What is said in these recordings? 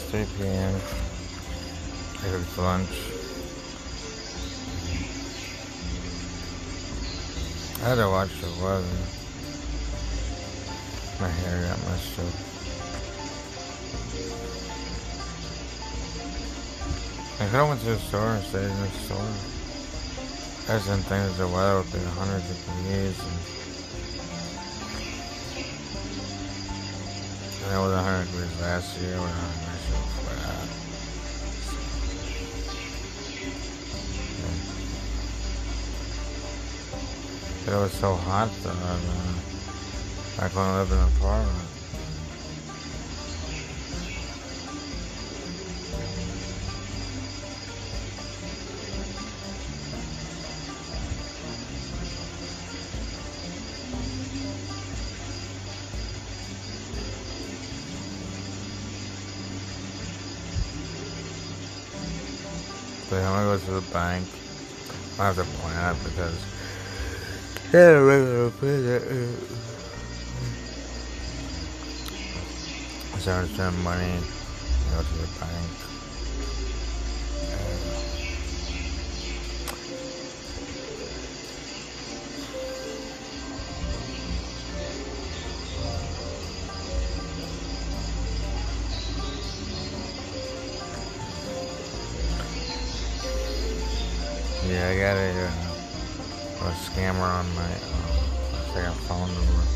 It's 3 p.m. I cooked lunch. I had to watch the weather. My hair got messed up. I could have went to the store and stayed in the store. I didn't think the weather would be 100 degrees it was 100 degrees last year when I was nice before that. But it was so hot that uh, I couldn't live in an apartment. But I'm gonna go to the bank. I have to plan out because yeah, regular visit. So I uh, spend money, go to the bank. Got a, uh, a scammer on my second phone number.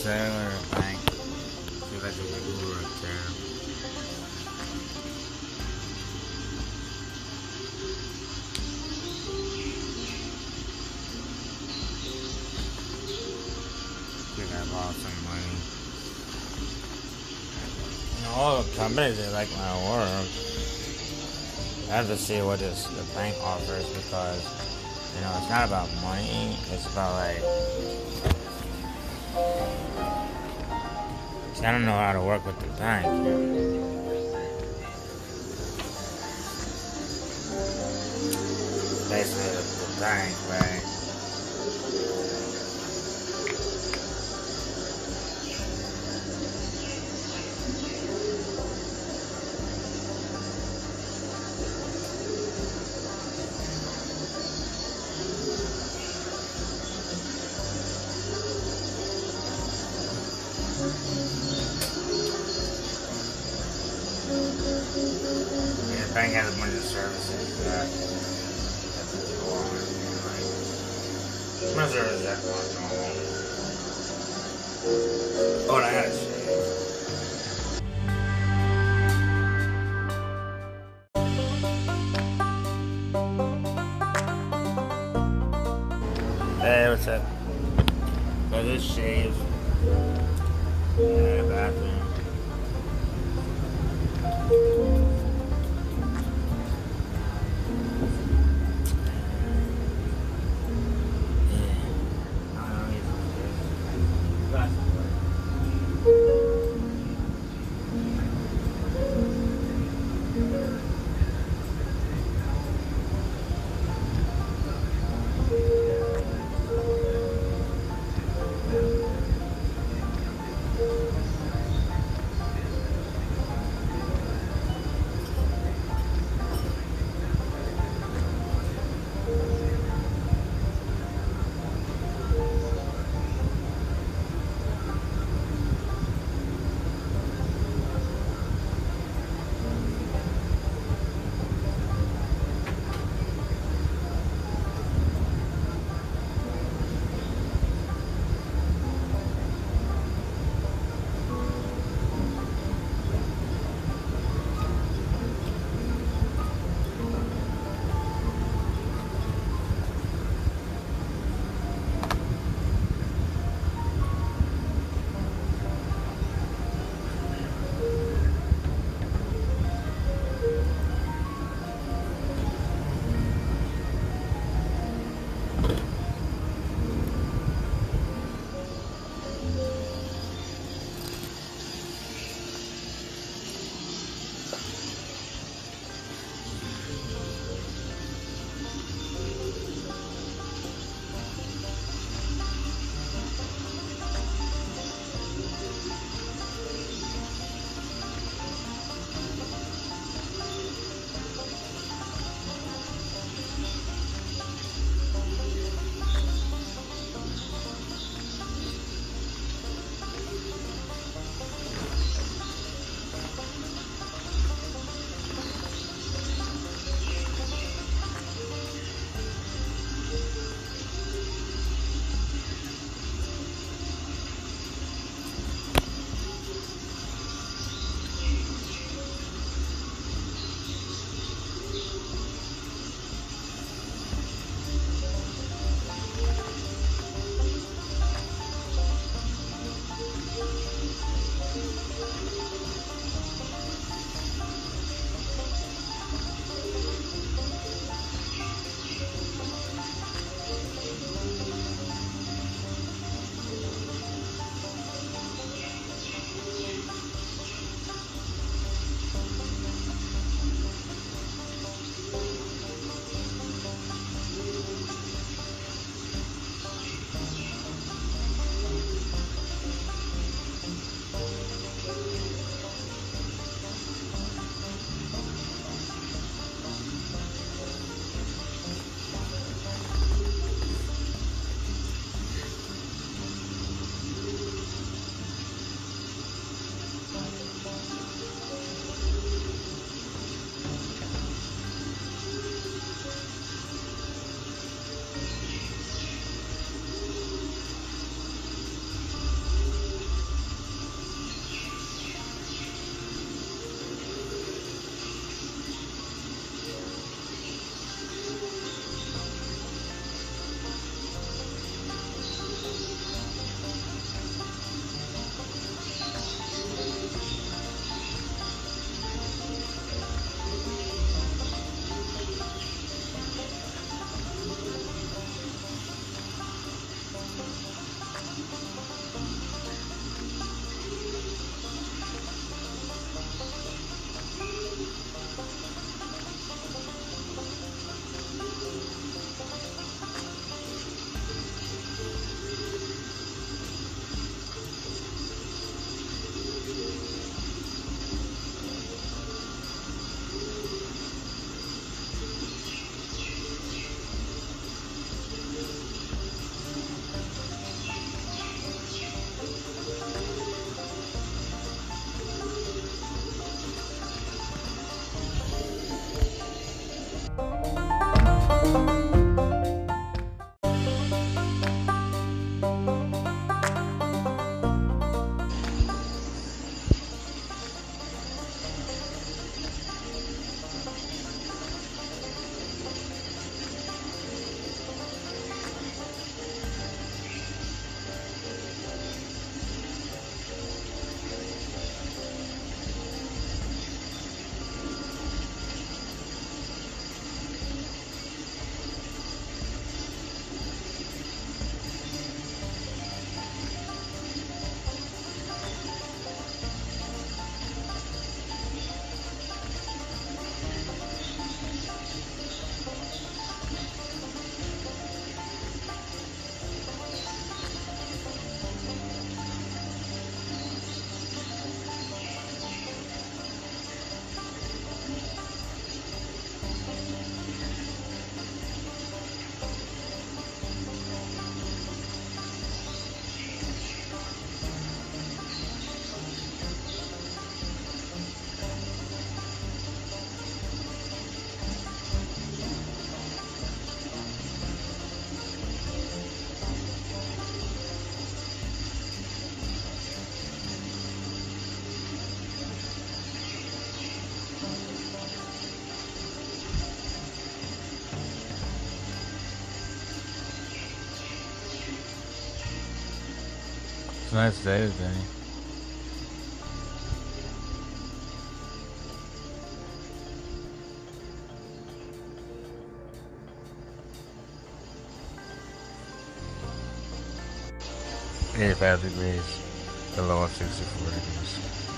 Sailor Bank. See like a Uber up there. think I lost some money. You know, all the companies they like my work. I have to see what this the bank offers because you know it's not about money. It's about like See, I don't know how to work with the bank. Basically, the, bank, right? Yeah, the bank has a bunch of services that that they go on. Like, my service. Oh, and I gotta shave. Hey, what's up? So this shave. Yeah, bathroom. Música It's a nice day today. Eighty-five degrees, the low sixty-four degrees.